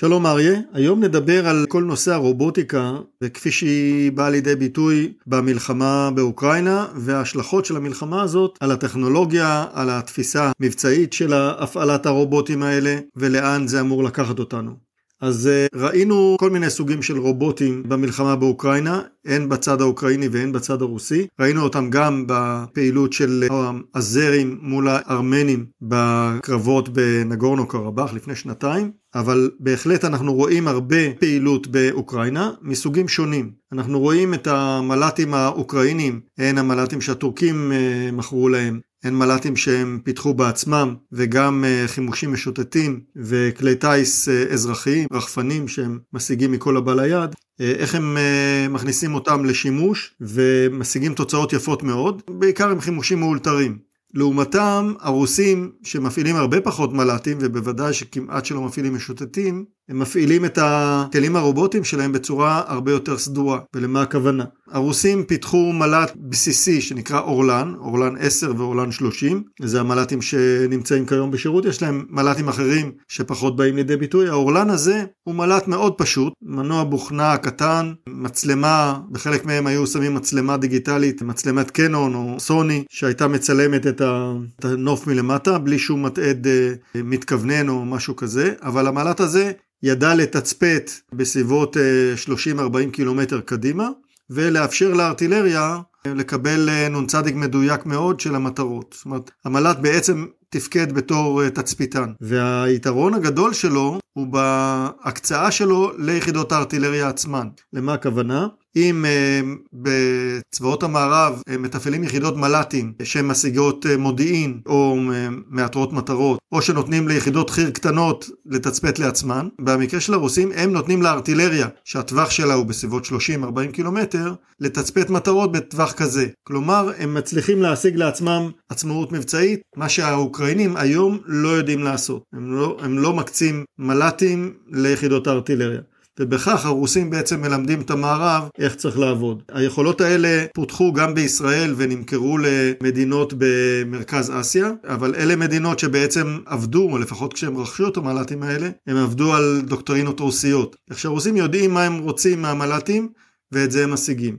שלום אריה, היום נדבר על כל נושא הרובוטיקה וכפי שהיא באה לידי ביטוי במלחמה באוקראינה וההשלכות של המלחמה הזאת על הטכנולוגיה, על התפיסה המבצעית של הפעלת הרובוטים האלה ולאן זה אמור לקחת אותנו. אז אה, ראינו כל מיני סוגים של רובוטים במלחמה באוקראינה, הן בצד האוקראיני והן בצד הרוסי. ראינו אותם גם בפעילות של הזרים מול הארמנים בקרבות בנגורנו קרבאח לפני שנתיים, אבל בהחלט אנחנו רואים הרבה פעילות באוקראינה מסוגים שונים. אנחנו רואים את המל"טים האוקראינים, הן המל"טים שהטורקים אה, מכרו להם, הן מל"טים שהם פיתחו בעצמם וגם אה, חימושים משוטטים וכלי טיס אה, אזרחיים, רחפנים שהם משיגים מכל הבא ליד, אה, איך הם מכניסים אותם לשימוש ומשיגים תוצאות יפות מאוד, בעיקר עם חימושים מאולתרים. לעומתם הרוסים שמפעילים הרבה פחות מל"טים ובוודאי שכמעט שלא מפעילים משוטטים הם מפעילים את הכלים הרובוטיים שלהם בצורה הרבה יותר סדורה. ולמה הכוונה. הרוסים פיתחו מל"ט בסיסי שנקרא אורלן, אורלן 10 ואורלן 30, זה המל"טים שנמצאים כיום בשירות, יש להם מל"טים אחרים שפחות באים לידי ביטוי, האורלן הזה הוא מל"ט מאוד פשוט, מנוע בוכנה קטן, מצלמה, בחלק מהם היו שמים מצלמה דיגיטלית, מצלמת קנון או סוני שהייתה מצלמת את הנוף מלמטה בלי שום מתעד אה, מתכוונן או משהו כזה, אבל המל"ט הזה ידע לתצפת בסביבות 30-40 אה, קילומטר קדימה ולאפשר לארטילריה אה, לקבל נ"צ מדויק מאוד של המטרות. זאת אומרת, המל"ט בעצם תפקד בתור תצפיתן. והיתרון הגדול שלו הוא בהקצאה שלו ליחידות הארטילריה עצמן. למה הכוונה? אם אה, בצבאות המערב אה, מתפעלים יחידות מל"טים שהן משיגות אה, מודיעין או מאתרות מטרות או שנותנים ליחידות חי"ר קטנות לתצפת לעצמן, במקרה של הרוסים הם נותנים לארטילריה שהטווח שלה הוא בסביבות 30-40 קילומטר לתצפת מטרות בטווח כזה. כלומר הם מצליחים להשיג לעצמם עצמאות מבצעית, מה שהאוקראינים היום לא יודעים לעשות. הם לא, הם לא מקצים מל"טים ליחידות הארטילריה. ובכך הרוסים בעצם מלמדים את המערב איך צריך לעבוד. היכולות האלה פותחו גם בישראל ונמכרו למדינות במרכז אסיה, אבל אלה מדינות שבעצם עבדו, או לפחות כשהם רכשו את המל"טים האלה, הם עבדו על דוקטרינות רוסיות. איך שהרוסים יודעים מה הם רוצים מהמל"טים, ואת זה הם משיגים.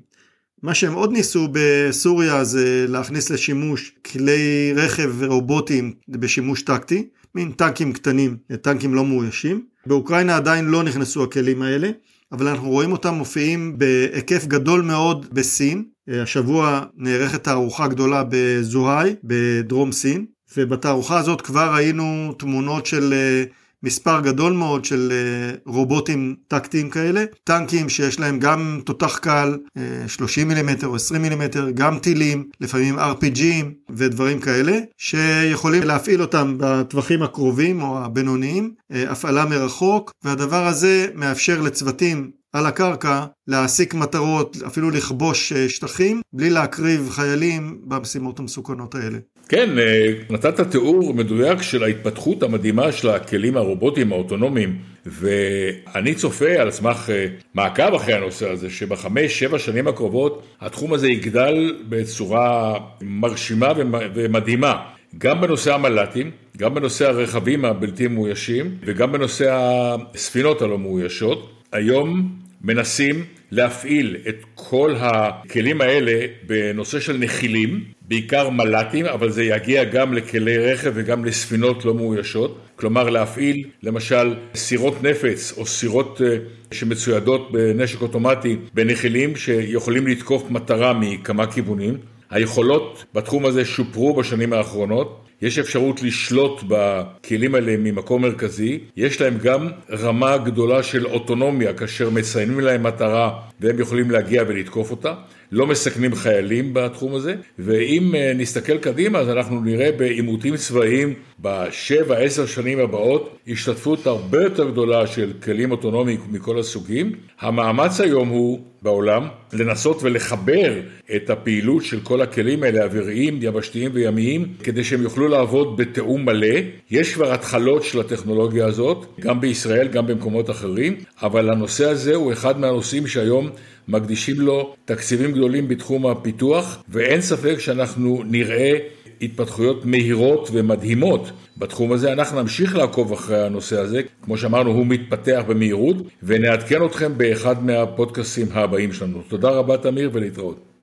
מה שהם עוד ניסו בסוריה זה להכניס לשימוש כלי רכב רובוטיים בשימוש טקטי, מין טנקים קטנים, טנקים לא מאוישים. באוקראינה עדיין לא נכנסו הכלים האלה, אבל אנחנו רואים אותם מופיעים בהיקף גדול מאוד בסין. השבוע נערכת תערוכה גדולה בזוהאי, בדרום סין, ובתערוכה הזאת כבר ראינו תמונות של אה, מספר גדול מאוד של אה, רובוטים טקטיים כאלה, טנקים שיש להם גם תותח קל, 30 אה, מילימטר או 20 מילימטר, גם טילים, לפעמים RPGים ודברים כאלה, שיכולים להפעיל אותם בטווחים הקרובים או הבינוניים, אה, הפעלה מרחוק, והדבר הזה מאפשר לצוותים על הקרקע להעסיק מטרות, אפילו לכבוש שטחים, בלי להקריב חיילים במשימות המסוכנות האלה. כן, אה, נתת תיאור מדויק של ההתפתחות המדהימה של הכלים הרובוטיים האוטונומיים, ואני צופה על סמך אה, מעקב אחרי הנושא הזה, שבחמש, שבע שנים הקרובות התחום הזה יגדל בצורה מרשימה ומדהימה. גם בנושא המל"טים, גם בנושא הרכבים הבלתי מאוישים וגם בנושא הספינות הלא מאוישות. היום מנסים להפעיל את כל הכלים האלה בנושא של נחילים, בעיקר מל"טים, אבל זה יגיע גם לכלי רכב וגם לספינות לא מאוישות. כלומר להפעיל למשל סירות נפץ או סירות אה, שמצוידות בנשק אוטומטי בנחילים שיכולים לתקוף מטרה מכמה כיוונים. היכולות בתחום הזה שופרו בשנים האחרונות. יש אפשרות לשלוט בכלים האלה ממקום מרכזי, יש להם גם רמה גדולה של אוטונומיה כאשר מציינים להם מטרה והם יכולים להגיע ולתקוף אותה. לא מסכנים חיילים בתחום הזה, ואם אה, נסתכל קדימה אז אנחנו נראה בעימותים צבאיים בשבע, עשר שנים הבאות השתתפות הרבה יותר גדולה של כלים אוטונומיים מכל הסוגים. המאמץ היום הוא בעולם לנסות ולחבר את הפעילות של כל הכלים האלה, אוויריים, יבשתיים וימיים, כדי שהם יוכלו לעבוד בתיאום מלא. יש כבר התחלות של הטכנולוגיה הזאת, גם בישראל, גם במקומות אחרים, אבל הנושא הזה הוא אחד מהנושאים שהיום מקדישים לו תקציבים גדולים בתחום הפיתוח, ואין ספק שאנחנו נראה התפתחויות מהירות ומדהימות בתחום הזה. אנחנו נמשיך לעקוב אחרי הנושא הזה. כמו שאמרנו, הוא מתפתח במהירות, ונעדכן אתכם באחד מהפודקאסים הבאים שלנו. תודה רבה, תמיר, ולהתראות.